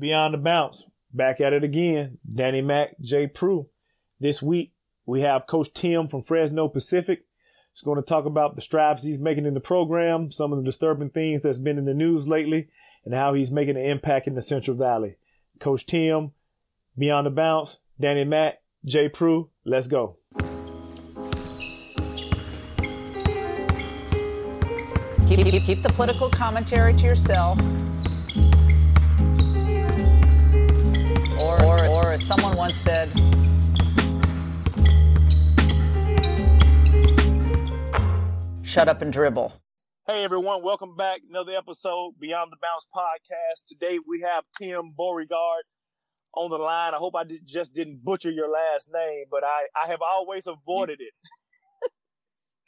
Beyond the Bounce, back at it again. Danny Mac, Jay Prue. This week, we have Coach Tim from Fresno Pacific. He's going to talk about the strides he's making in the program, some of the disturbing things that's been in the news lately, and how he's making an impact in the Central Valley. Coach Tim, Beyond the Bounce, Danny Mac, Jay Prue, let's go. Keep, keep, keep the political commentary to yourself. As someone once said, shut up and dribble. Hey everyone, welcome back. Another episode Beyond the Bounce podcast. Today we have Tim Beauregard on the line. I hope I did, just didn't butcher your last name, but I, I have always avoided it.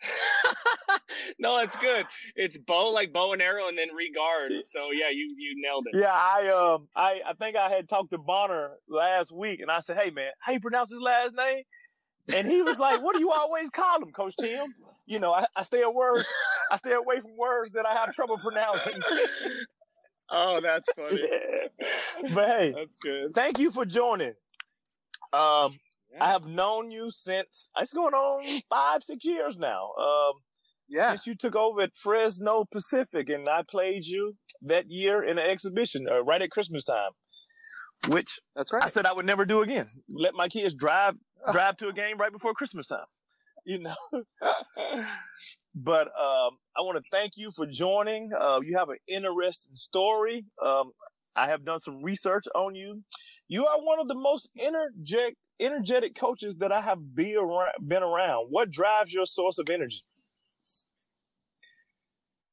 no, it's good. It's bow like bow and arrow, and then regard. So yeah, you you nailed it. Yeah, I um I I think I had talked to Bonner last week, and I said, "Hey man, how you pronounce his last name?" And he was like, "What do you always call him, Coach Tim?" You know, I, I stay words. I stay away from words that I have trouble pronouncing. oh, that's funny. Yeah. But hey, that's good. Thank you for joining. Um, yeah. I have known you since it's going on five, six years now. Um, yeah. Since you took over at Fresno Pacific, and I played you that year in an exhibition uh, right at Christmas time, which that's right. I said I would never do again. Let my kids drive drive to a game right before Christmas time. You know. but um, I want to thank you for joining. Uh, you have an interesting story. Um, I have done some research on you. You are one of the most energetic energetic coaches that I have be around, been around. What drives your source of energy?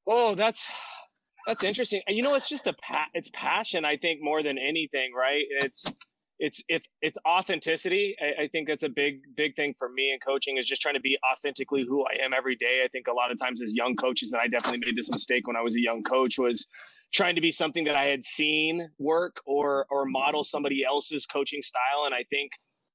Oh, that's that's interesting. You know, it's just a pa- it's passion. I think more than anything, right? It's it's it's it's authenticity. I, I, think that's a big big thing for me in coaching is just trying to be authentically who I am every day. I think a lot of times as young coaches, and I definitely made this mistake when I was a young coach, was trying to be something that I had seen work or or model somebody else's coaching style. And I think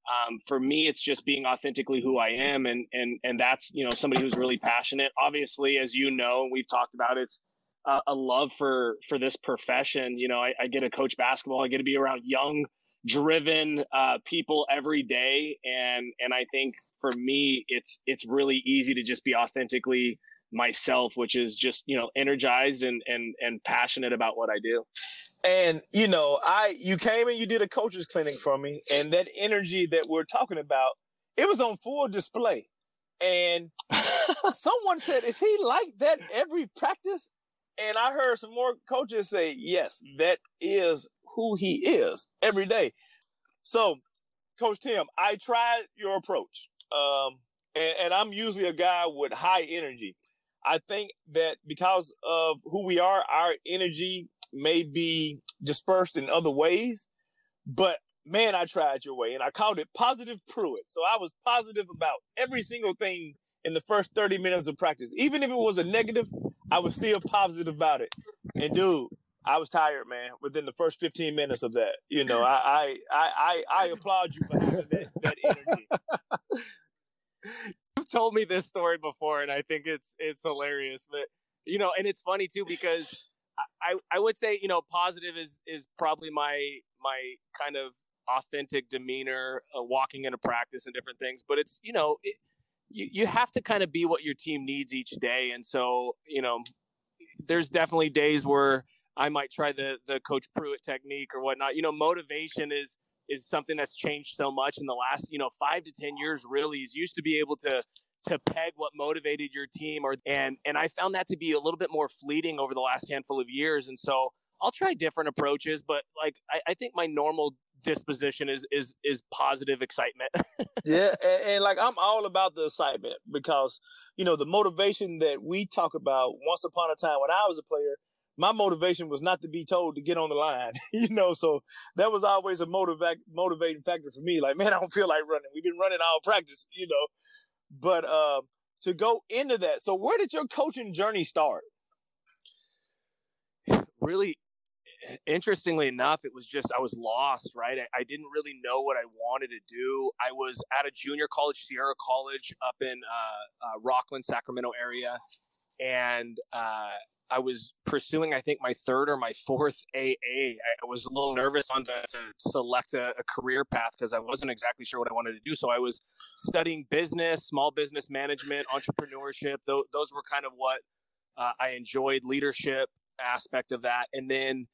um, for me, it's just being authentically who I am, and and and that's you know somebody who's really passionate. Obviously, as you know, we've talked about it's a, love for for this profession. You know, I, I, get to coach basketball. I get to be around young, driven uh, people every day, and and I think for me, it's it's really easy to just be authentically myself, which is just you know energized and and and passionate about what I do. And you know, I you came and you did a coaches clinic for me, and that energy that we're talking about, it was on full display. And someone said, "Is he like that every practice?" And I heard some more coaches say, "Yes, that is who he is every day." So, Coach Tim, I tried your approach, um, and, and I'm usually a guy with high energy. I think that because of who we are, our energy may be dispersed in other ways, but man, I tried your way and I called it positive Pruitt. So I was positive about every single thing in the first 30 minutes of practice. Even if it was a negative, I was still positive about it. And dude, I was tired, man, within the first 15 minutes of that. You know, I, I, I, I, applaud you for having that, that energy. You've told me this story before and I think it's, it's hilarious, but you know, and it's funny too, because I, I would say you know positive is is probably my my kind of authentic demeanor uh, walking into practice and different things but it's you know it, you, you have to kind of be what your team needs each day and so you know there's definitely days where i might try the the coach pruitt technique or whatnot. You know motivation is is something that's changed so much in the last you know five to ten years really is used to be able to to peg what motivated your team or and and I found that to be a little bit more fleeting over the last handful of years. And so I'll try different approaches but like I, I think my normal disposition is is is positive excitement. Yeah and, and, like i'm all about the excitement because you know the motivation that we talk about once upon a time when i was a player my motivation was not to be told to get on the line you know so that was always a motiva- motivating factor for me. Like man i don't feel like running. We've been running all practice you know but uh, to go into that, so where did your coaching journey start? Really, interestingly enough, it was just I was lost, right? I, I, didn't really know what I wanted to do. I was at a junior college, Sierra College, up in uh, uh, Rocklin, Sacramento area, and uh, I was pursuing, I think, my third or my fourth AA. I was a little nervous on to, to select a, a career path because I wasn't exactly sure what I wanted to do. So I was studying business, small business management, entrepreneurship. Those, those were kind of what uh, I enjoyed, leadership aspect of that. And then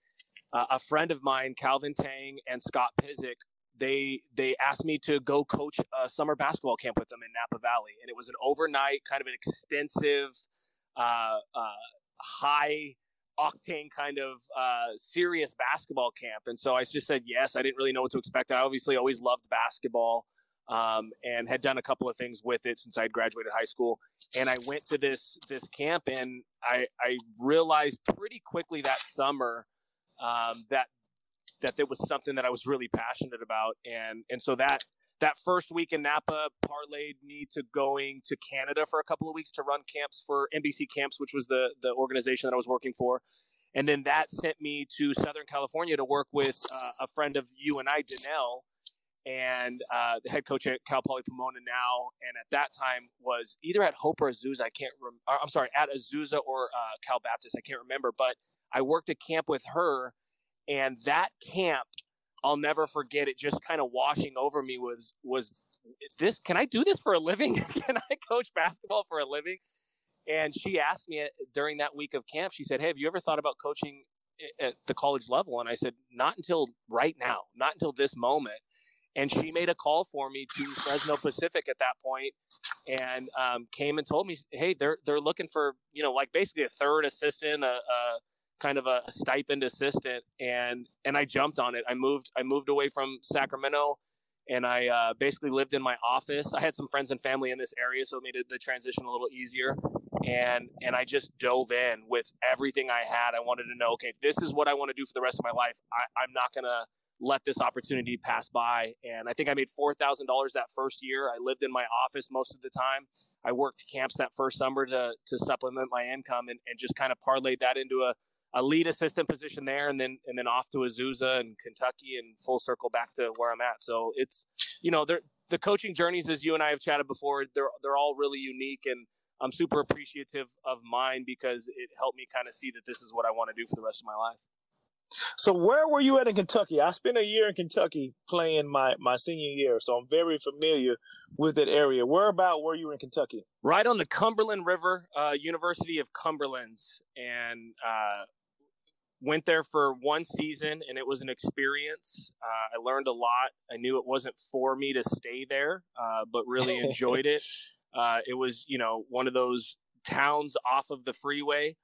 uh, a friend of mine, Calvin Tang and Scott Pizik, they they asked me to go coach a summer basketball camp with them in Napa Valley, and it was an overnight, kind of an extensive, uh, uh, high octane kind of uh, serious basketball camp. And so I just said yes. I didn't really know what to expect. I obviously always loved basketball um, and had done a couple of things with it since I'd graduated high school. And I went to this this camp, and I, I realized pretty quickly that summer um, that that there was something that I was really passionate about, and and so that that first week in Napa parlayed me to going to Canada for a couple of weeks to run camps for NBC Camps, which was the the organization that I was working for. And then that sent me to Southern California to work with uh, a friend of you and I, Danelle, and uh, the head coach at Cal Poly Pomona now, and at that time was either at Hope or Azusa. I can't. Rem- I'm sorry, at Azusa or uh, Cal Baptist. I can't remember, but I worked a camp with her, and that camp I'll never forget it just kind of washing over me was was this can I do this for a living? can I coach basketball for a living? And she asked me during that week of camp, she said, Hey, have you ever thought about coaching at the college level? And I said, Not until right now, not until this moment. And she made a call for me to Fresno Pacific at that point, and um, came and told me, "Hey, they're they're looking for you know like basically a third assistant, a, a kind of a stipend assistant and and I jumped on it. I moved I moved away from Sacramento and I uh, basically lived in my office. I had some friends and family in this area, so it made the transition a little easier. And and I just dove in with everything I had. I wanted to know, okay, if this is what I want to do for the rest of my life, I, I'm not gonna let this opportunity pass by. And I think I made four thousand dollars that first year. I lived in my office most of the time. I worked camps that first summer to to supplement my income and, and just kind of parlayed that into a a lead assistant position there, and then and then off to Azusa and Kentucky, and full circle back to where I'm at. So it's you know the coaching journeys, as you and I have chatted before, they're they're all really unique, and I'm super appreciative of mine because it helped me kind of see that this is what I want to do for the rest of my life. So where were you at in Kentucky? I spent a year in Kentucky playing my, my senior year, so I'm very familiar with that area. Where about were you in Kentucky? Right on the Cumberland River, uh, University of Cumberlands, and uh, went there for one season and it was an experience. Uh, I learned a lot. I knew it wasn't for me to stay there, uh, but really enjoyed it. Uh, it was, you know, one of those towns off of the freeway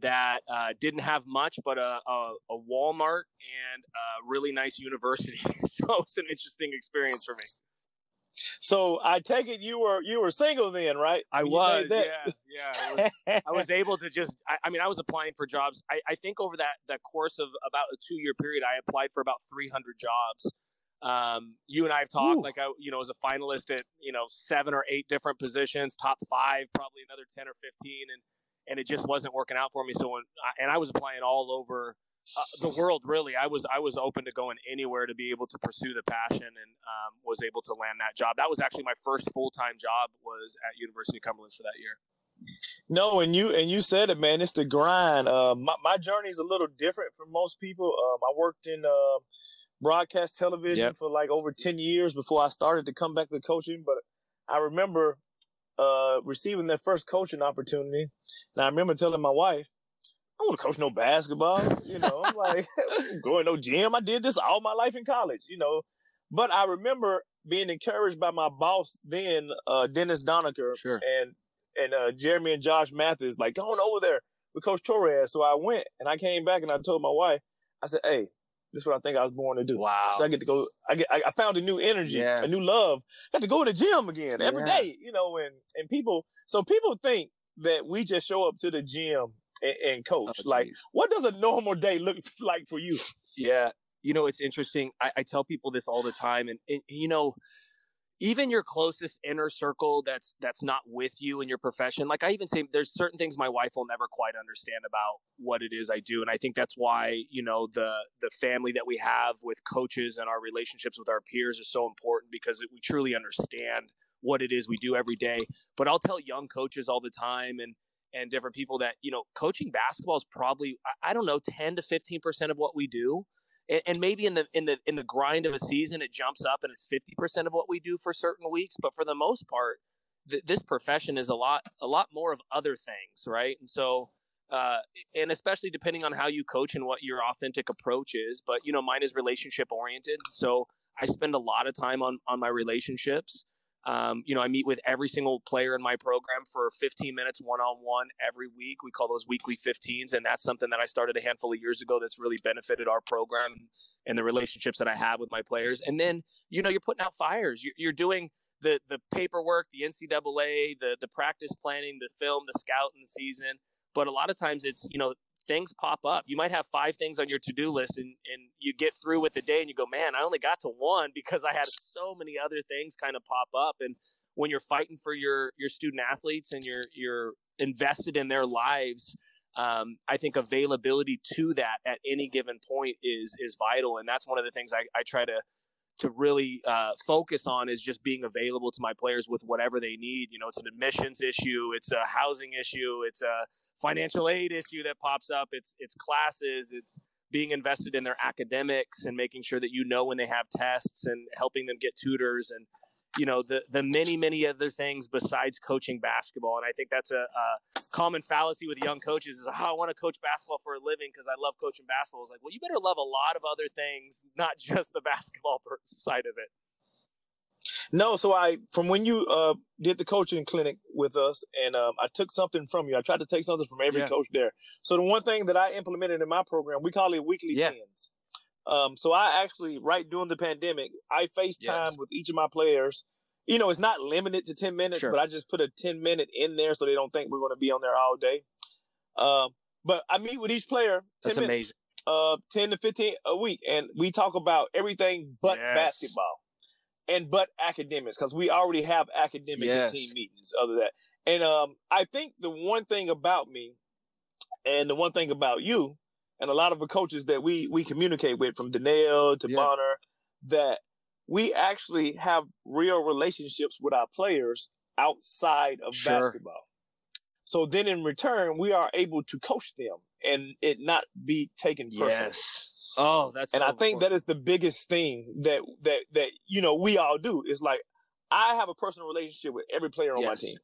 that uh, didn't have much but a, a, a Walmart and a really nice university. so it was an interesting experience for me. So I take it you were you were single then, right? I was. Yeah, yeah. I was, I was, able to just. I, I, mean, I was applying for jobs. I, I think over that that course of about a two year period, I applied for about three hundred jobs. Um, you and I have talked Ooh. like I, you know, as a finalist at you know seven or eight different positions, top five, probably another ten or fifteen, and and it just wasn't working out for me. So when and I was applying all over uh, the world really. I was i was open to going anywhere to be able to pursue the passion and um, was able to land that job. That was actually my first full-time job was at university of cumberland for that year. No and you and you said it man it's the grind. Uh, my, my journey is a little different from most people. Um, i worked in uh, broadcast television yep. for like over 10 years before i started to come back to coaching but i remember uh, receiving that first coaching opportunity and i remember telling my wife I want to coach no basketball. You know, I'm like going no gym. I did this all my life in college. You know, but I remember being encouraged by my boss then, uh, Dennis Donaker, sure. and and uh, Jeremy and Josh Mathis, like going over there with Coach Torres. So I went and I came back and I told my wife, I said, "Hey, this is what I think I was born to do. Wow. So I get to go. I get. I, found a new energy, yeah. a new love. I got to go to the gym again every yeah. day. You know, and and people. So people think that we just show up to the gym and, and coach. Oh, like, what does a normal day look like for you? Yeah, you know, it's interesting. I, I tell people this all the time, and, and you know, even your closest inner circle that's that's not with you in your profession like i even say there's certain things my wife will never quite understand about what it is i do and i think that's why you know the the family that we have with coaches and our relationships with our peers is so important because we truly understand what it is we do every day but i'll tell young coaches all the time and and different people that you know coaching basketball is probably I don't know 10 to 15 percent of what we do. And, maybe in the in the in the grind of a season it jumps up and it's 50 percent of what we do for certain weeks. But for the most part th- this profession is a lot a lot more of other things right? And so uh, and especially depending on how you coach and what your authentic approach is but you know mine is relationship oriented so i spend a lot of time on on my relationships um, you know, I meet with every single player in my program for 15 minutes one on one every week. We call those weekly 15s. And that's something that I started a handful of years ago that's really benefited our program and the relationships that I have with my players. And then, you know, you're putting out fires. You're, doing the, the paperwork, the NCAA, the, the practice planning, the film, the scout in the season. But a lot of times it's, you know, things pop up. You might have five things on your to do list and, and you get through with the day and you go, man, I only got to one because I had so many other things kind of pop up. And when you're fighting for your, your student athletes and you're, you're invested in their lives, um, I think availability to that at any given point is, is vital. And that's one of the things I, I try to, to really uh, focus on is just being available to my players with whatever they need. You know, it's an admissions issue, it's a housing issue, it's a financial aid issue that pops up, it's it's classes, it's being invested in their academics and making sure that you know when they have tests and helping them get tutors and you know the the many many other things besides coaching basketball. And i think that's a, a common fallacy with young coaches is oh, i want to coach basketball for a living because i love coaching basketball. It's like well you better love a lot of other things not just the basketball side of it. No so i from when you uh, did the coaching clinic with us and um, i took something from you i tried to take something from every yeah. coach there. So the one thing that i implemented in my program we call it weekly yeah. tens um, so I actually, right during the pandemic, I FaceTime yes. with each of my players. You know, it's not limited to 10 minutes, sure. but I just put a 10 minute in there so they don't think we're going to be on there all day. Um, but I meet with each player 10 That's minutes, amazing. uh, 10 to 15 a week. And we talk about everything but yes. basketball and but academics because we already have academic yes. and team meetings other than that. And, um, I think the one thing about me and the one thing about you and a lot of the coaches that we we communicate with, from Danelle to yeah. Bonner, that we actually have real relationships with our players outside of sure. basketball. So then in return, we are able to coach them and it not be taken personally. Yes. Oh, that's and so I think important. that is the biggest thing that that that you know we all do. Is like I have a personal relationship with every player on yes. my team,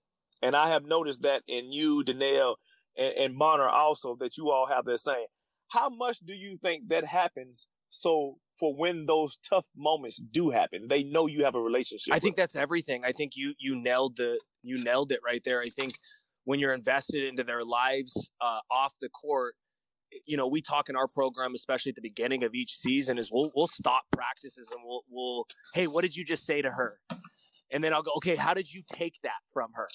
and I have noticed that in you, Danelle, and, and Bonner also that you all have the same. How much do you think that happens so for when those tough moments do happen, they know you have a relationship. I think that's everything. I think you you nailed the you nailed it right there. I think when you're invested into their lives uh, off the court, you know, we talk in our program, especially at the beginning of each season, is we'll we'll stop practices and we'll we'll hey, what did you just say to her? And then I'll go, okay, how did you take that from her?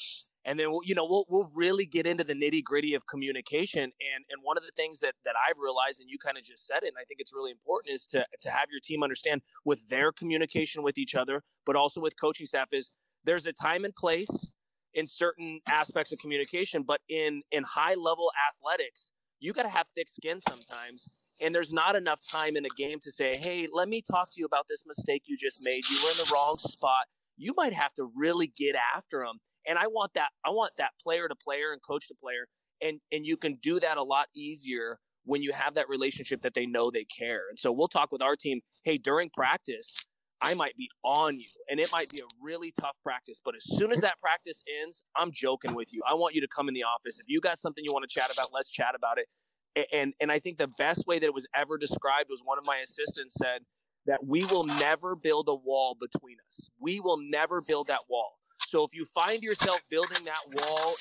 And then you know we'll we'll really get into the nitty gritty of communication. And and one of the things that that I've realized and you kind of just said it and I think it's really important is to to have your team understand with their communication with each other but also with coaching staff is there's a time and place in certain aspects of communication but in in high level athletics you got to have thick skin sometimes and there's not enough time in a game to say hey let me talk to you about this mistake you just made. You were in the wrong spot. You might have to really get after them and I want that I want that player to player and coach to player and and you can do that a lot easier when you have that relationship that they know they care. And so we'll talk with our team, hey, during practice, I might be on you and it might be a really tough practice, but as soon as that practice ends, I'm joking with you. I want you to come in the office. If you got something you want to chat about, let's chat about it. And and I think the best way that it was ever described was one of my assistants said that we will never build a wall between us. We will never build that wall. So if you find yourself building that wall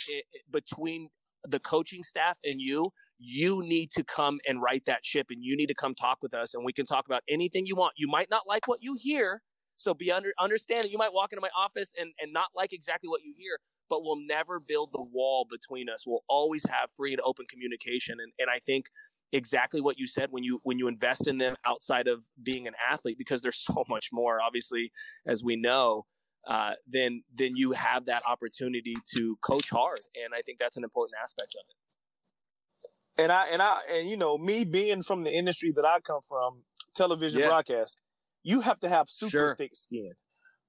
between the coaching staff and you, you need to come and write that ship and you need to come talk with us and we can talk about anything you want. You might not like what you hear. So be under understand that you might walk into my office and, and not like exactly what you hear, but we'll never build the wall between us. We'll always have free and open communication. And and I think exactly what you said when you when you invest in them outside of being an athlete, because there's so much more, obviously, as we know uh, then then you have that opportunity to coach hard, and I think that's an important aspect of it. And I and I and you know me being from the industry that I come from, television yeah. broadcast, you have to have super sure. thick skin.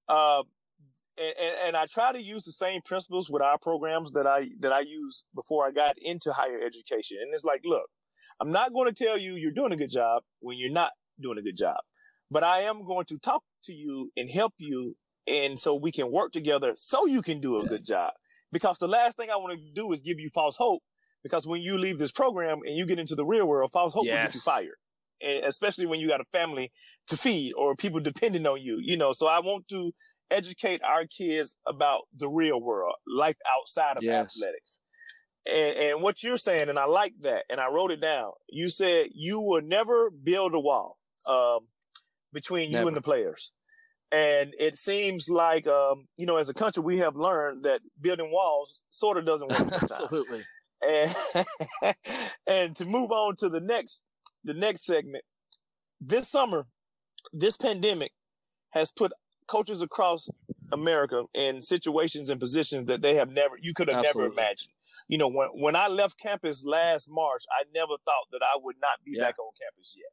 Uh, and, and, and I try to use the same principles with our programs that I that I use before I got into higher education. And it's like, look, I'm not going to tell you you're doing a good job when you're not doing a good job, but I am going to talk to you and help you, and so we can work together so you can do a good job. Because the last thing I want to do is give you false hope. Because when you leave this program and you get into the real world, false hope yes. will get you fired. And especially when you got a family to feed or people depending on you, you know. So I want to educate our kids about the real world, life outside of yes. athletics. And, and what you're saying, and I like that, and I wrote it down. You said you will never build a wall um, between never. you and the players. And it seems like, um, you know, as a country, we have learned that building walls sort of doesn't work. Absolutely. And, and to move on to the next, the next segment, this summer, this pandemic has put coaches across America in situations and positions that they have never, you could have Absolutely. never imagined. You know, when, when I left campus last March, I never thought that I would not be yeah. back on campus yet.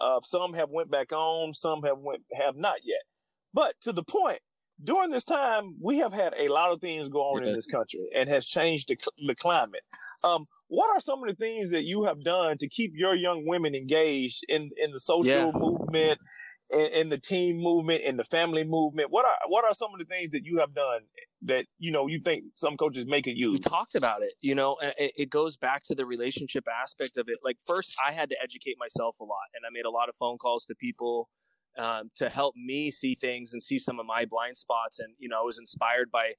Uh, some have went back on, some have went, have not yet. But to the point, during this time, we have had a lot of things go on in this country and has changed the, the climate. Um, what are some of the things that you have done to keep your young women engaged in, in the social yeah. movement in, in, the team movement, in the family movement? What are what are some of the things that you have done that you know you think some coaches make it use? We talked about it. You know, it, it goes back to the relationship aspect of it. Like first, I had to educate myself a lot, and I made a lot of phone calls to people. Um, to help me see things and see some of my blind spots, and you know, I was inspired by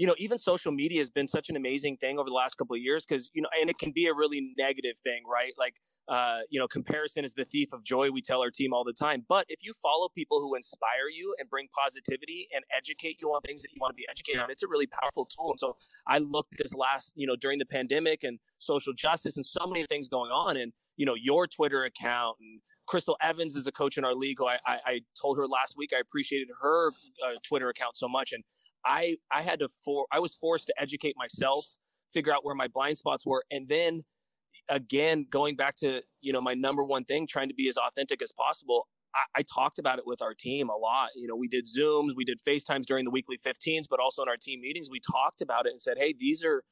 you know, even social media has been such an amazing thing over the last couple of years because, you know, and it can be a really negative thing, right? Like, uh, you know, comparison is the thief of joy. We tell our team all the time. But if you follow people who inspire you and bring positivity and educate you on things that you want to be educated on, it's a really powerful tool. And so I looked this last, you know, during the pandemic and social justice and so many things going on. And, you know your Twitter account. And Crystal Evans is a coach in our league. Who I, I, I told her last week I appreciated her uh, Twitter account so much, and I I had to for I was forced to educate myself, figure out where my blind spots were, and then again going back to you know my number one thing, trying to be as authentic as possible. I, I talked about it with our team a lot. You know, we did Zooms, we did FaceTimes during the weekly 15s, but also in our team meetings, we talked about it and said, hey, these are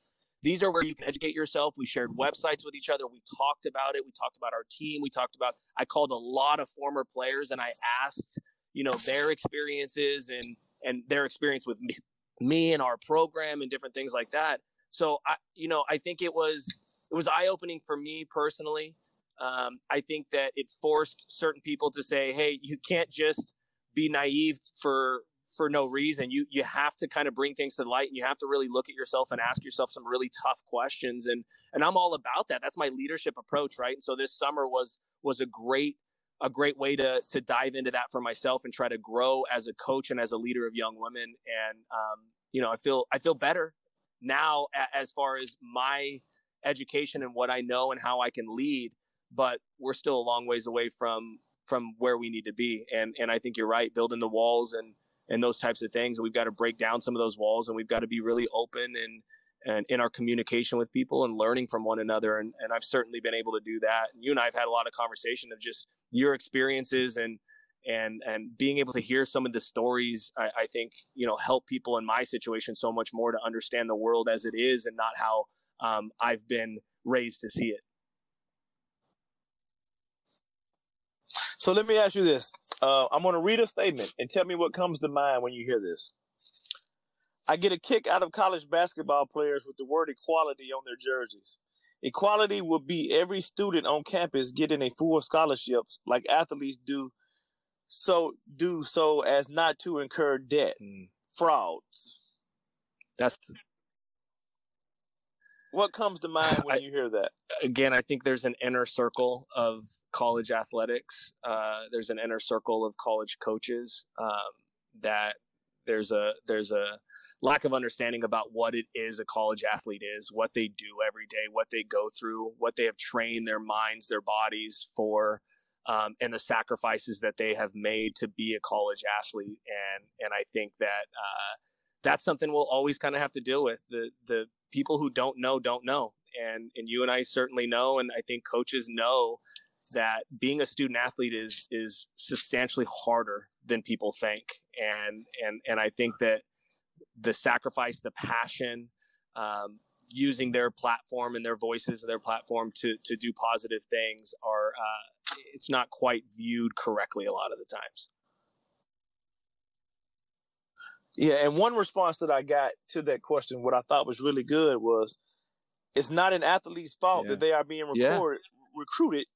these are where you can educate yourself. We shared websites with each other. We talked about it. We talked about our team. We talked about, I called a lot of former players and I asked, you know, their experiences and, and their experience with me, me and our program and different things like that. So I, you know, I think it was, it was eye opening for me personally. Um, I think that it forced certain people to say, Hey, you can't just be naive for for no reason. You you have to kind of bring things to light, and you have to really look at yourself and ask yourself some really tough questions. And and I'm all about that. That's my leadership approach, right? And so this summer was was a great a great way to to dive into that for myself and try to grow as a coach and as a leader of young women. And um, you know, I feel I feel better now as far as my education and what I know and how I can lead. But we're still a long ways away from from where we need to be. And and I think you're right, building the walls and and those types of things. We've got to break down some of those walls and we've got to be really open and and in our communication with people and learning from one another. And, and I've certainly been able to do that. And you and I have had a lot of conversation of just your experiences and and and being able to hear some of the stories I, I, think you know help people in my situation so much more to understand the world as it is and not how um, I've been raised to see it. So let me ask you this. Uh, I'm going to read a statement and tell me what comes to mind when you hear this. I get a kick out of college basketball players with the word equality on their jerseys. Equality will be every student on campus getting a full scholarship like athletes do so do so as not to incur debt. Mm. Frauds. That's what comes to mind when I, you hear that? Again, I think there's an inner circle of college athletics. Uh, there's an inner circle of college coaches um, that there's a there's a lack of understanding about what it is a college athlete is, what they do every day, what they go through, what they have trained their minds, their bodies for. Um, and the sacrifices that they have made to be a college athlete, and and I think that uh, that's something we'll always kind of have to deal with. The the people who don't know don't know and and you and I certainly know and I think coaches know that being a student athlete is is substantially harder than people think and and and I think that the sacrifice, the passion, um, using their platform and their voices, their platform to to do positive things are uh, it's not quite viewed correctly a lot of the times. Yeah, and one response that I got to that question, what I thought was really good was, it's not an athlete's fault Yeah. that they are being Yeah. recruited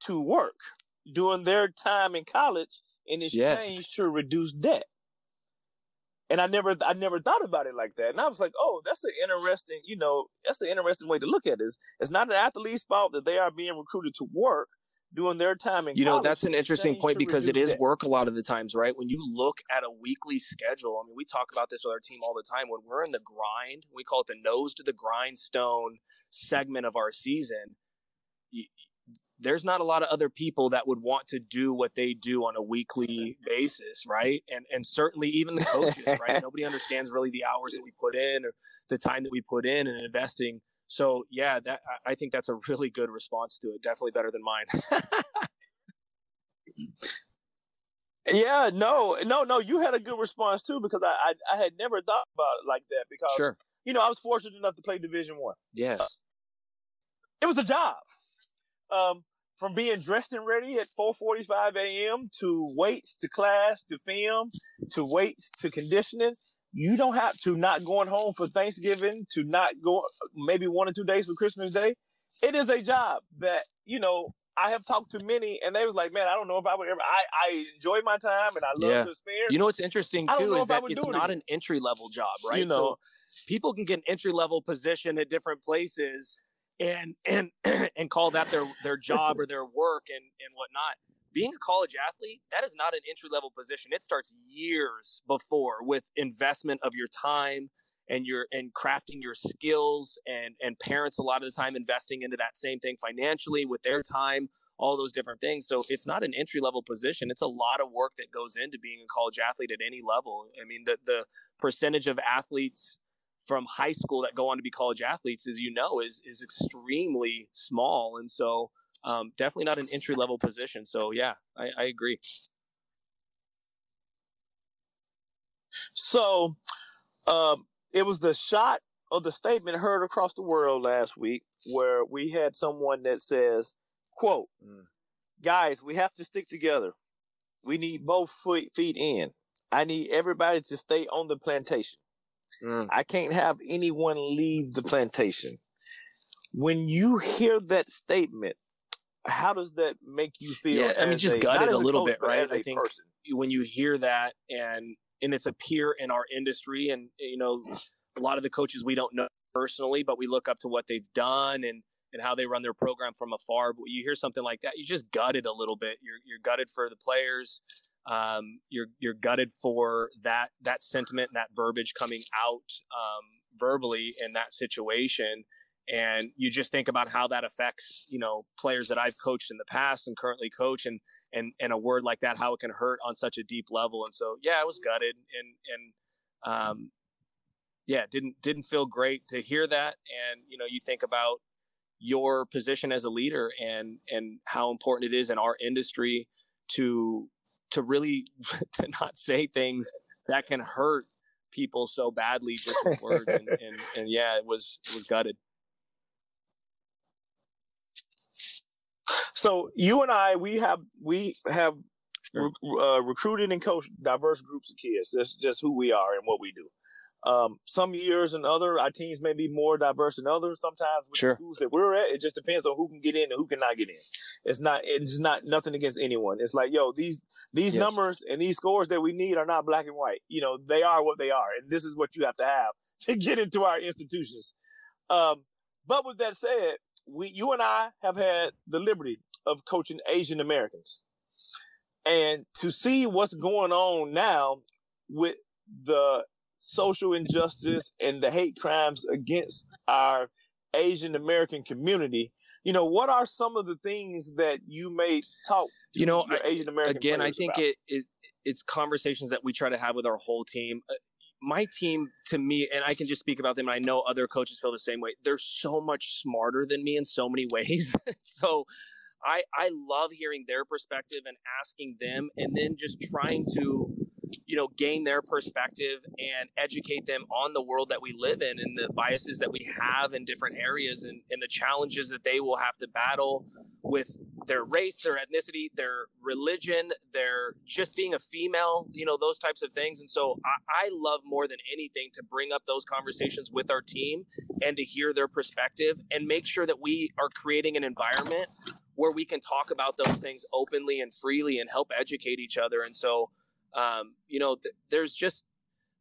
to work during their time in college in exchange Yes. to reduce debt. And I never, I never thought about it like that. And I was like, oh, that's an interesting, you know, that's an interesting way to look at this. It's not an athlete's fault that they are being recruited to work during their time in you know that's an interesting point because it is debt. work a lot of the times right? When you look at a weekly schedule i mean we talk about this with our team all the time. When we're in the grind we call it the nose to the grindstone segment of our season there's not a lot of other people that would want to do what they do on a weekly basis right? And and certainly even the coaches right? Nobody understands really the hours that we put in or the time that we put in and investing so yeah that I- think that's a really good response to it definitely better than mine Yeah, no, no, no. You had a good response too because I, I, I had never thought about it like that because sure you know I was fortunate enough to play Division One. yes It was a job. Um, from being dressed and ready at 4:45 a.m. to weights to class to film to weights to conditioning. You don't have to not going home for Thanksgiving to not go maybe one or two days for Christmas Day. It is a job that you know. I have talked to many, and they was like, "Man, I don't know if I would ever." I, I enjoy my time, and I love Yeah. the experience. You know what's interesting too is that it's do it not an entry level job, right? You know. so people can get an entry level position at different places and and and call that their their job or their work and and whatnot. Being a college athlete, that is not an entry level position. It starts years before with investment of your time and your and crafting your skills and and parents a lot of the time investing into that same thing financially with their time all those different things. So it's not an entry level position. It's a lot of work that goes into being a college athlete at any level. I mean, the the percentage of athletes from high school that go on to be college athletes, as you know, is is extremely small, and so um, definitely not an entry level position. So yeah, I, I agree. So, um, it was the shot of the statement heard across the world last week where we had someone that says, quote, Mm. guys, we have to stick together. We need both feet in. I need everybody to stay on the plantation. Mm. I can't have anyone leave the plantation. When you hear that statement, how does that make you feel? Yeah, I mean, just a, gutted not a little coach, bit, right? As a I think- person. when you hear that and and it's a peer in our industry and you know a lot of the coaches we don't know personally but we look up to what they've done and and how they run their program from afar but you hear something like that you just gutted a little bit you're you're gutted for the players um, you're you're gutted for that that sentiment that verbiage coming out um, verbally in that situation. And you just think about how that affects you know players that I've coached in the past and currently coach and and and a word like that how it can hurt on such a deep level. And so yeah I was gutted and and um yeah didn't didn't feel great to hear that. And you know you think about your position as a leader and and how important it is in our industry to to really to not say things that can hurt people so badly just with words and, and and yeah it was it was gutted So you and I, we have we have Sure. re- uh, recruited and coached diverse groups of kids. That's just who we are and what we do. Um, some years and other, our teams may be more diverse than others. Sometimes with Sure. the schools that we're at, it just depends on who can get in and who cannot get in. It's not it's not nothing against anyone. It's like yo, these these Yes. numbers and these scores that we need are not black and white. You know, they are what they are, and this is what you have to have to get into our institutions. Um, but with that said, we you and I have had the liberty of coaching Asian Americans. And to see what's going on now with the social injustice and the hate crimes against our Asian American community, you know, what are some of the things that you may talk to You know, your Asian American again i think it, it it's conversations that we try to have with our whole team. Uh, my team to me and i can just speak about them and i know other coaches feel the same way they're so much smarter than me in so many ways. So i i love hearing their perspective and asking them and then just trying to you know, gain their perspective and educate them on the world that we live in and the biases that we have in different areas and, and the challenges that they will have to battle with their race, their ethnicity, their religion, their just being a female, you know, those types of things. And so I, I love more than anything to bring up those conversations with our team and to hear their perspective and make sure that we are creating an environment where we can talk about those things openly and freely and help educate each other. And so, um, you know, th- there's just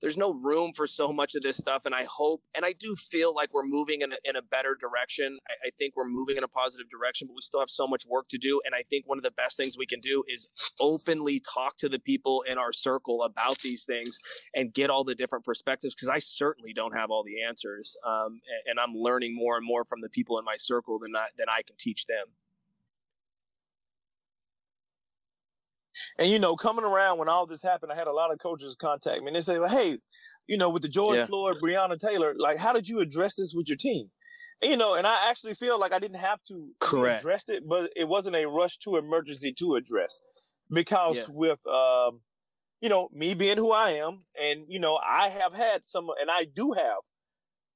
there's no room for so much of this stuff. And I hope, and I do feel like we're moving in a, in a better direction. I, I, think we're moving in a positive direction, but we still have so much work to do. And I think one of the best things we can do is openly talk to the people in our circle about these things and get all the different perspectives. Cause I certainly don't have all the answers. Um, and, and I'm learning more and more from the people in my circle than I, than I can teach them. And you know, coming around when all this happened, I had a lot of coaches contact me and they say, well, "Hey, you know, with the George yeah. Floyd, Breonna Taylor, like, how did you address this with your team?" And, you know, and I actually feel like I didn't have to Correct. address it, but it wasn't a rush to emergency to address because yeah. with um, you know, me being who I am, and you know, I have had some, and I do have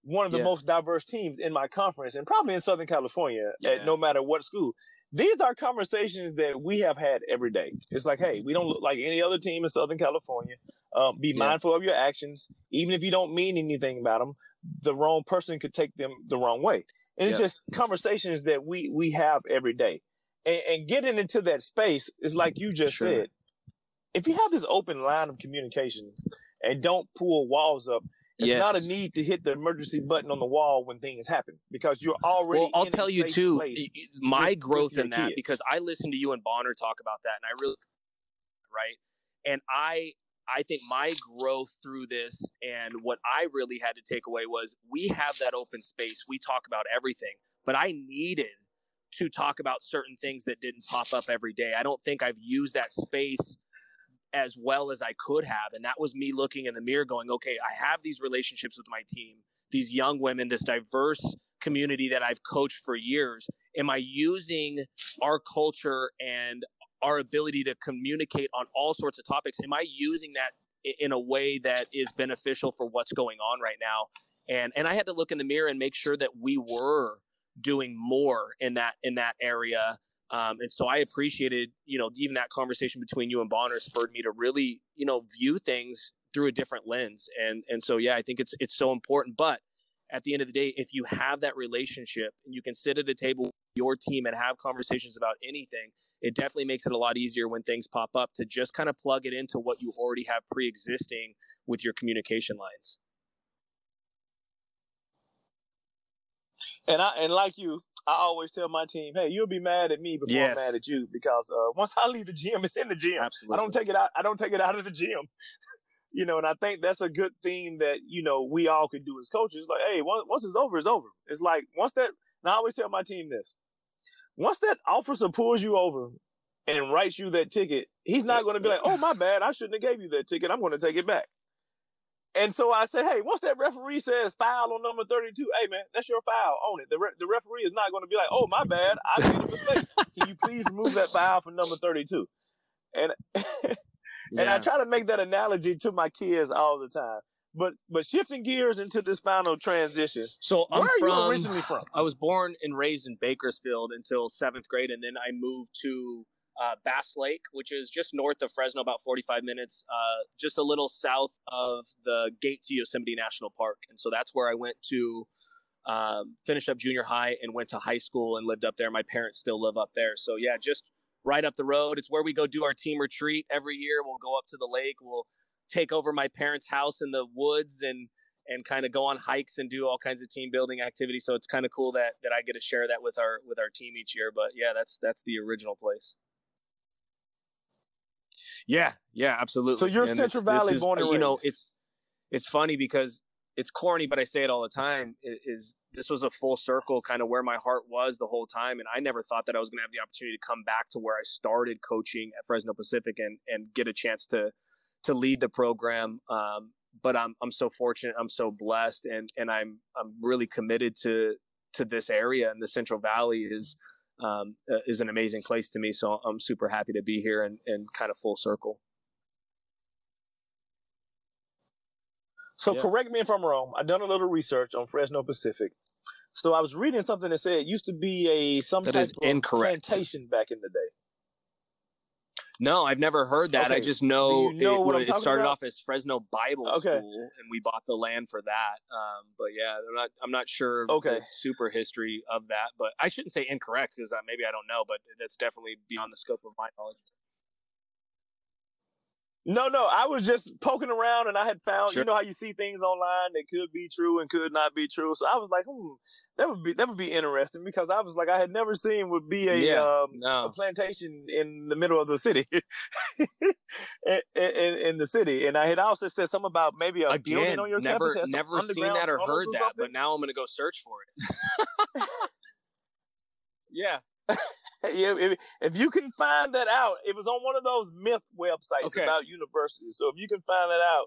one of the yeah. most diverse teams in my conference and probably in Southern California yeah. at no matter what school. These are conversations that we have had every day. It's like, hey, we don't look like any other team in Southern California. Um, be yeah. mindful of your actions, even if you don't mean anything about them. The wrong person could take them the wrong way, and it's just conversations that we we have every day. And, and getting into that space is like you just sure. said. If you have this open line of communications and don't pull walls up, it's yes. not a need to hit the emergency button on the wall when things happen because you're already. Well, I'll tell you too, my with, growth with in that kids. because I listened to you and Bonner talk about that, and I really, right, and I I think my growth through this and what I really had to take away was we have that open space. We talk about everything, but I needed to talk about certain things that didn't pop up every day. I don't think I've used that space as well as I could have. And that was me looking in the mirror going, okay, I have these relationships with my team, these young women, this diverse community that I've coached for years. Am I using our culture and our ability to communicate on all sorts of topics? Am I using that in a way that is beneficial for what's going on right now? And and I had to look in the mirror and make sure that we were doing more in that in that area um, and so I appreciated, you know, even that conversation between you and Bonner spurred me to really, you know, view things through a different lens. And and so yeah, I think it's it's so important. But at the end of the day, if you have that relationship and you can sit at a table with your team and have conversations about anything, it definitely makes it a lot easier when things pop up to just kind of plug it into what you already have pre-existing with your communication lines. And I and like you, I always tell my team, "Hey, you'll be mad at me before yes. I'm mad at you because uh, once I leave the gym, it's in the gym. Absolutely. I don't take it out. I don't take it out of the gym. you know, and I think that's a good thing that you know we all can do as coaches. Like, hey, once, once it's over, it's over. It's like once that. And I always tell my team this: once that officer pulls you over and writes you that ticket, he's not going to be like, "Oh, my bad, I shouldn't have gave you that ticket. I'm going to take it back." And so I say, hey, once that referee says foul on number 32, hey, man, that's your foul. Own it. The, re- the referee is not going to be like, oh, my bad. I made a mistake. Can you please remove that foul from number 32? And and yeah. I try to make that analogy to my kids all the time. But but shifting gears into this final transition. So I'm where are from, you originally from? I was born and raised in Bakersfield until seventh grade, and then I moved to uh, Bass Lake, which is just north of Fresno, about 45 minutes, uh, just a little south of the gate to Yosemite National Park. And so that's where I went to um, finish up junior high and went to high school and lived up there. My parents still live up there. So, yeah, just right up the road. It's where we go do our team retreat every year. We'll go up to the lake. We'll take over my parents' house in the woods and and kind of go on hikes and do all kinds of team building activities. So it's kind of cool that that I get to share that with our with our team each year. But yeah, that's that's the original place. Yeah, yeah, absolutely. So you're and Central Valley born and raised. You know, it's it's funny because it's corny, but I say it all the time. Is this was a full circle, kind of where my heart was the whole time, and I never thought that I was going to have the opportunity to come back to where I started coaching at Fresno Pacific and and get a chance to to lead the program. Um, but I'm I'm so fortunate, I'm so blessed, and and I'm I'm really committed to to this area and the Central Valley is um, uh, is an amazing place to me. So I'm super happy to be here and, and kind of full circle. So yeah. correct me if I'm wrong. I've done a little research on Fresno Pacific. So I was reading something that said it used to be a some that type of incorrect. plantation back in the day. No, I've never heard that. I just know, you know it, it started about? off as Fresno Bible Okay. School, and we bought the land for that. Um, but yeah, I'm not. I'm not sure. Okay. the super history of that, but I shouldn't say incorrect because maybe I don't know, but that's definitely beyond the scope of my knowledge. No, no, I was just poking around and I had found, Sure. you know how you see things online that could be true and could not be true. So I was like, hmm, that would be that would be interesting because I was like, I had never seen would be a Yeah, um, a plantation in the middle of the city, in, in, in the city. And I had also said something about maybe a building Again, on your never, campus. never seen that or heard or that, but now I'm gonna go search for it. yeah, if, if you can find that out, it was on one of those myth websites Okay. about universities. So if you can find that out,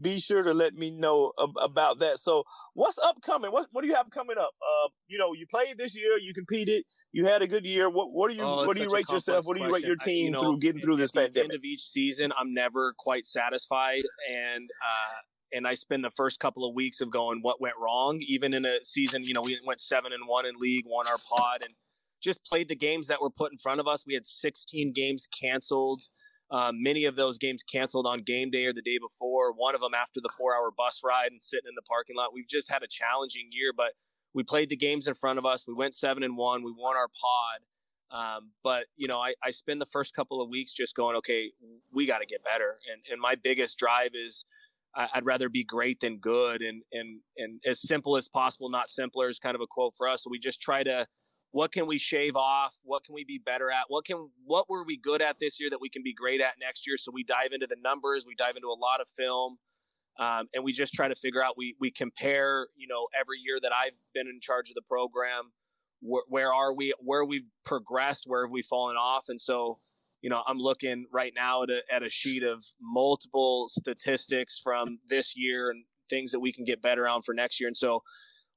be sure to let me know ab- about that. So what's upcoming? What what do you have coming up? Uh, you know, you played this year, you competed, you had a good year. What what do you Oh, what do you rate yourself? What do you rate your question. I- you team know, through getting through this? at pandemic? end of each season, I'm never quite satisfied, and uh, and I spend the first couple of weeks of going, what went wrong? Even in a season, you know, we went seven and one in league, won our pod, and just played the games that were put in front of us. We had 16 games canceled. Um, many of those games canceled on game day or the day before. One of them after the four-hour bus ride and sitting in the parking lot. We've just had a challenging year, but we played the games in front of us. We went seven and one. We won our pod. Um, but you know, I, I spend the first couple of weeks just going, okay, we got to get better. And and my biggest drive is I, I'd rather be great than good, and and and as simple as possible, not simpler is kind of a quote for us. So we just try to, what can we shave off? What can we be better at? What can what were we good at this year that we can be great at next year? So we dive into the numbers, we dive into a lot of film. Um, and we just try to figure out we we compare you know every year that I've been in charge of the program where, where are we where we've progressed where have we fallen off and so you know i'm looking right now at a, at a sheet of multiple statistics from this year and things that we can get better on for next year and so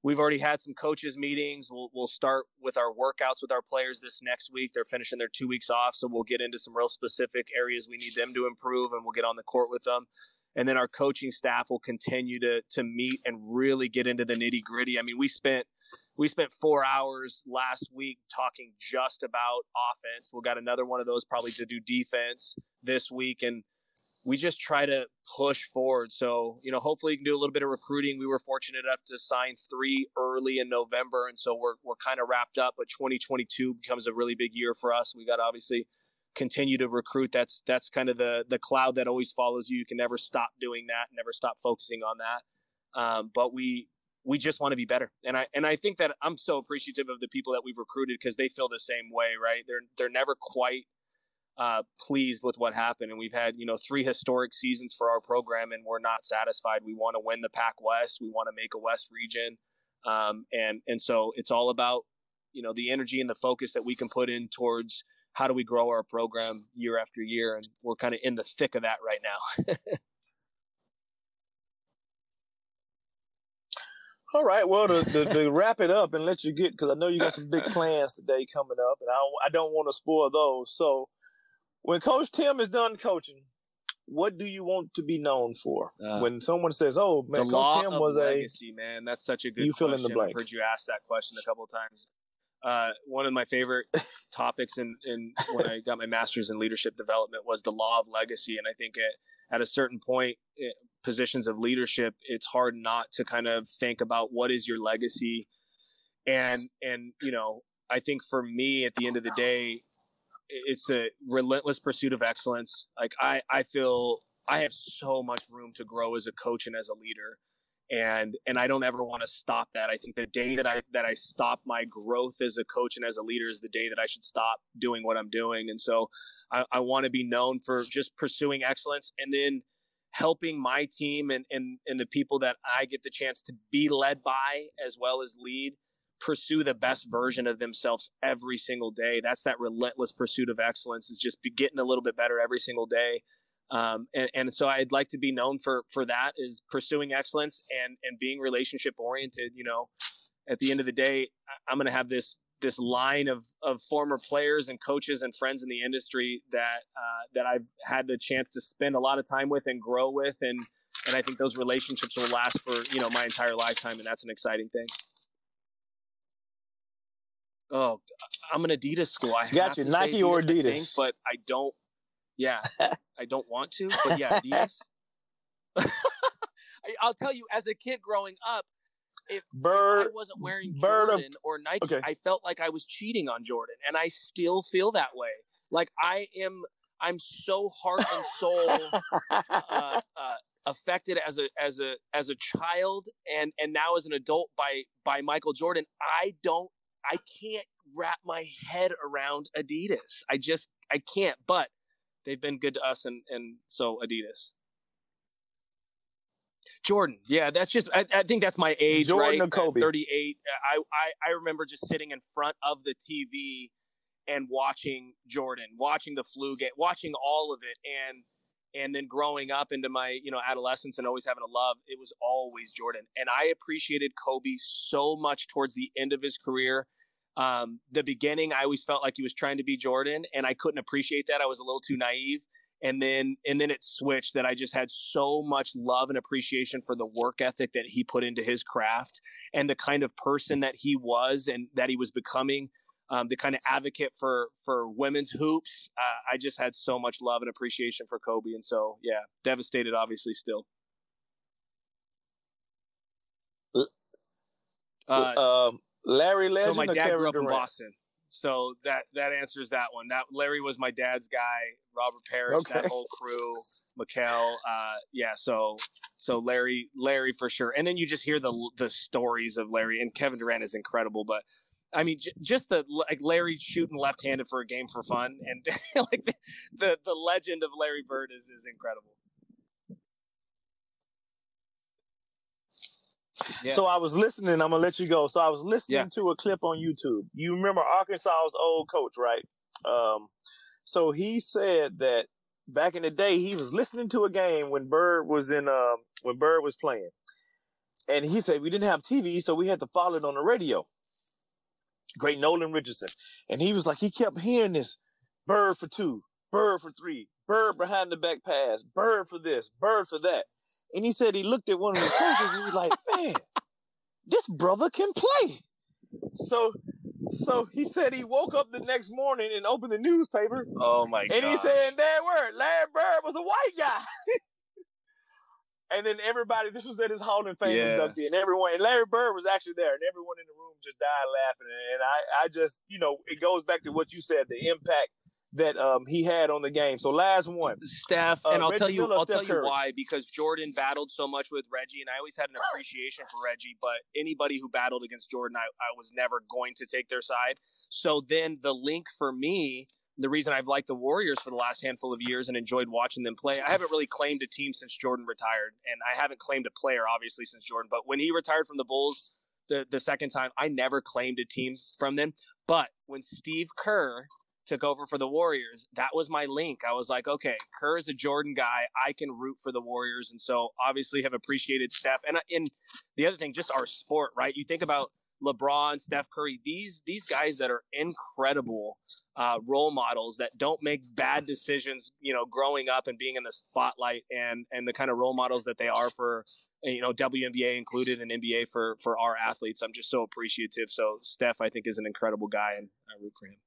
we've already had some coaches meetings. We'll, we'll start with our workouts with our players this next week. They're finishing their two weeks off so we'll get into some real specific areas we need them to improve and we'll get on the court with them. And then our coaching staff will continue to to meet and really get into the nitty gritty i mean we spent we spent four hours last week talking just about offense. We'll got another one of those probably to do defense this week, and we just try to push forward. So you know, hopefully, you can do a little bit of recruiting. We were fortunate enough to sign three early in November, and so we're we're kind of wrapped up. But 2022 becomes a really big year for us. We got obviously continue to recruit. That's that's kind of the the cloud that always follows you. You can never stop doing that, never stop focusing on that. Um, but we we just want to be better. And I and I think that I'm so appreciative of the people that we've recruited because they feel the same way, right? They're they're never quite uh, pleased with what happened, and we've had you know three historic seasons for our program, and we're not satisfied. We want to win the Pac West. We want to make a West region, um, and and so it's all about you know the energy and the focus that we can put in towards how do we grow our program year after year, and we're kind of in the thick of that right now. All right. Well, to, to, to wrap it up and let you get, because I know you got some big plans today coming up, and I I don't want to spoil those. So, when Coach Tim is done coaching, what do you want to be known for? Uh, when someone says, "Oh, man, Coach law Tim was a," legacy, man. That's such a good You fill in the blank. I've heard you ask that question a couple of times. Uh, one of my favorite topics in, in when I got my master's in leadership development was the law of legacy, and I think at, at a certain point, eh, positions of leadership, it's hard not to kind of think about what is your legacy, and and you know, I think for me, at the end of the day, it's a relentless pursuit of excellence. Like I, I feel I have so much room to grow as a coach and as a leader. And and I don't ever want to stop that. I think the day that I that I stop my growth as a coach and as a leader is the day that I should stop doing what I'm doing. And so I, I want to be known for just pursuing excellence and then helping my team and, and and the people that I get the chance to be led by as well as lead pursue the best version of themselves every single day. That's that relentless pursuit of excellence is just getting a little bit better every single day. Um, and, and so I'd like to be known for, for that is pursuing excellence and, and being relationship oriented, you know, at the end of the day, I'm going to have this, this line of of former players and coaches and friends in the industry that uh, that I've had the chance to spend a lot of time with and grow with, and and I think those relationships will last for you know my entire lifetime, and that's an exciting thing. Oh, I'm an Adidas school. I got you, Nike Adidas, or Adidas, think, but I don't. Yeah, I don't want to, but yeah, Adidas. I'll tell you, as a kid growing up, if, Bird, if I wasn't wearing Jordan of, or Nike, okay. I felt like I was cheating on Jordan, and I still feel that way. Like I am, I'm so heart and soul uh, uh, affected as a as a as a child, and and now as an adult by by Michael Jordan. I don't, I can't wrap my head around Adidas. I just I can't. But they've been good to us, and and so Adidas. Jordan, yeah, that's just. I, I think that's my age, Jordan right? Kobe? Thirty-eight. I, I I remember just sitting in front of the TV and watching Jordan, watching the flu game, watching all of it, and and then growing up into my you know adolescence and always having a love, it was always Jordan, and I appreciated Kobe so much towards the end of his career. Um, the beginning, I always felt like he was trying to be Jordan, and I couldn't appreciate that. I was a little too naive and then and then it switched that I just had so much love and appreciation for the work ethic that he put into his craft and the kind of person that he was and that he was becoming um, the kind of advocate for for women's hoops uh, I just had so much love and appreciation for Kobe and so yeah devastated obviously still uh, um, Larry Legend so my dad grew up Durant? in Boston so that that answers that one. That Larry was my dad's guy. Robert Parish, Okay. that whole crew, McHale. Uh, yeah. So so Larry, Larry for sure. And then you just hear the the stories of Larry and Kevin Durant is incredible. But I mean, j- just the like Larry shooting left handed for a game for fun, and like the, the the legend of Larry Bird is is incredible. Yeah. So I was listening. I'm gonna let you go. So I was listening Yeah. to a clip on YouTube. You remember Arkansas's old coach, right? Um, so he said that back in the day he was listening to a game when Bird was in um when Bird was playing, and he said we didn't have TV, so we had to follow it on the radio. Great Nolan Richardson, and he was like he kept hearing this Bird for two, Bird for three, Bird behind the back pass, Bird for this, Bird for that. And he said he looked at one of the coaches and he was like, man, this brother can play. So so he said he woke up the next morning and opened the newspaper Oh my god! and he said that word, Larry Bird was a white guy. and then everybody, this was at his Hall of Fame Yeah. inductee, and everyone, and Larry Bird was actually there, and everyone in the room just died laughing. And I, I just, you know, it goes back to what you said, the impact that um he had on the game. So last one, Steph, Uh, and I'll Reggie tell you, Miller, I'll Steph tell you Curry. why. Because Jordan battled so much with Reggie, and I always had an appreciation for Reggie. But anybody who battled against Jordan, I, I was never going to take their side. So then the link for me, the reason I've liked the Warriors for the last handful of years and enjoyed watching them play, I haven't really claimed a team since Jordan retired, and I haven't claimed a player obviously since Jordan. But when he retired from the Bulls. The, the second time, I never claimed a team from them. But when Steve Kerr took over for the Warriors, that was my link. I was like, okay, Kerr is a Jordan guy. I can root for the Warriors, and so obviously have appreciated Steph. And in the other thing, just our sport, right? You think about LeBron, Steph Curry, these these guys that are incredible uh, role models that don't make bad decisions, you know, growing up and being in the spotlight, and and the kind of role models that they are for you know WNBA included and NBA for for our athletes. I'm just so appreciative. So Steph, I think, is an incredible guy, and I root for him.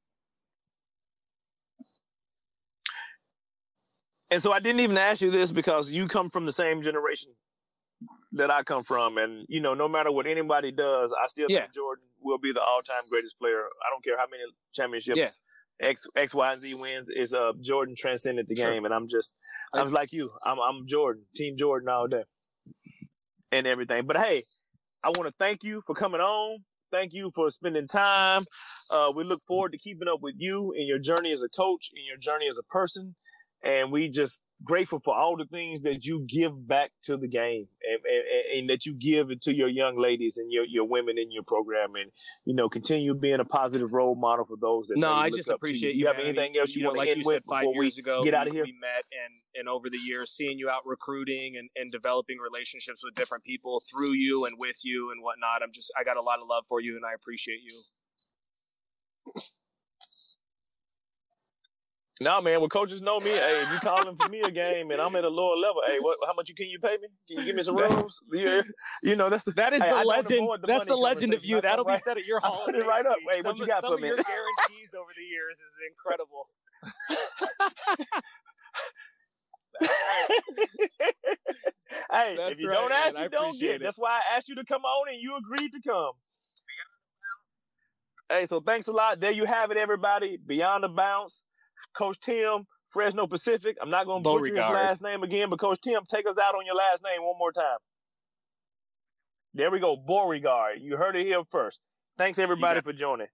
and so I didn't even ask you this because you come from the same generation that I come from, and you know, no matter what anybody does, I still Yeah. think Jordan will be the all-time greatest player. I don't care how many championships. Yeah. X X Y and Z wins is uh Jordan transcended the Sure. game, and I'm just I was like you. I'm I'm Jordan, Team Jordan all day, and everything. But hey, I want to thank you for coming on. Thank you for spending time. Uh, we look forward to keeping up with you in your journey as a coach, in your journey as a person, and we just grateful for all the things that you give back to the game and, and, and that you give to your young ladies and your, your women in your program and you know continue being a positive role model for those that No, I just appreciate you. you. You have man. I anything mean, else you, know, want like to end you with said five years ago, get out of here? We met and and over the years, seeing you out recruiting and, and developing relationships with different people through you and with you and whatnot. I'm just I got a lot of love for you and I appreciate you. No, man. Well, coaches know me. Hey, if you calling for me a game and I'm at a lower level, hey, what? How much you can you pay me? Can you give me some rooms? Yeah, you know that's the that is hey, the I legend. the that's the legend of you. That'll put be said at your I hall. put it right up. Hey, what you got some for me? Of your guarantees over the years is incredible. hey, That's if you right, don't ask, man. You don't get. it. That's why I asked you to come on and you agreed to come. Hey, so thanks a lot. There you have it, everybody. Beyond the bounce, Coach Tim, Fresno Pacific. I'm not going to butcher his last name again, but Coach Tim, take us out on your last name one more time. There we go, Beauregard. You heard it here first. Thanks everybody for joining.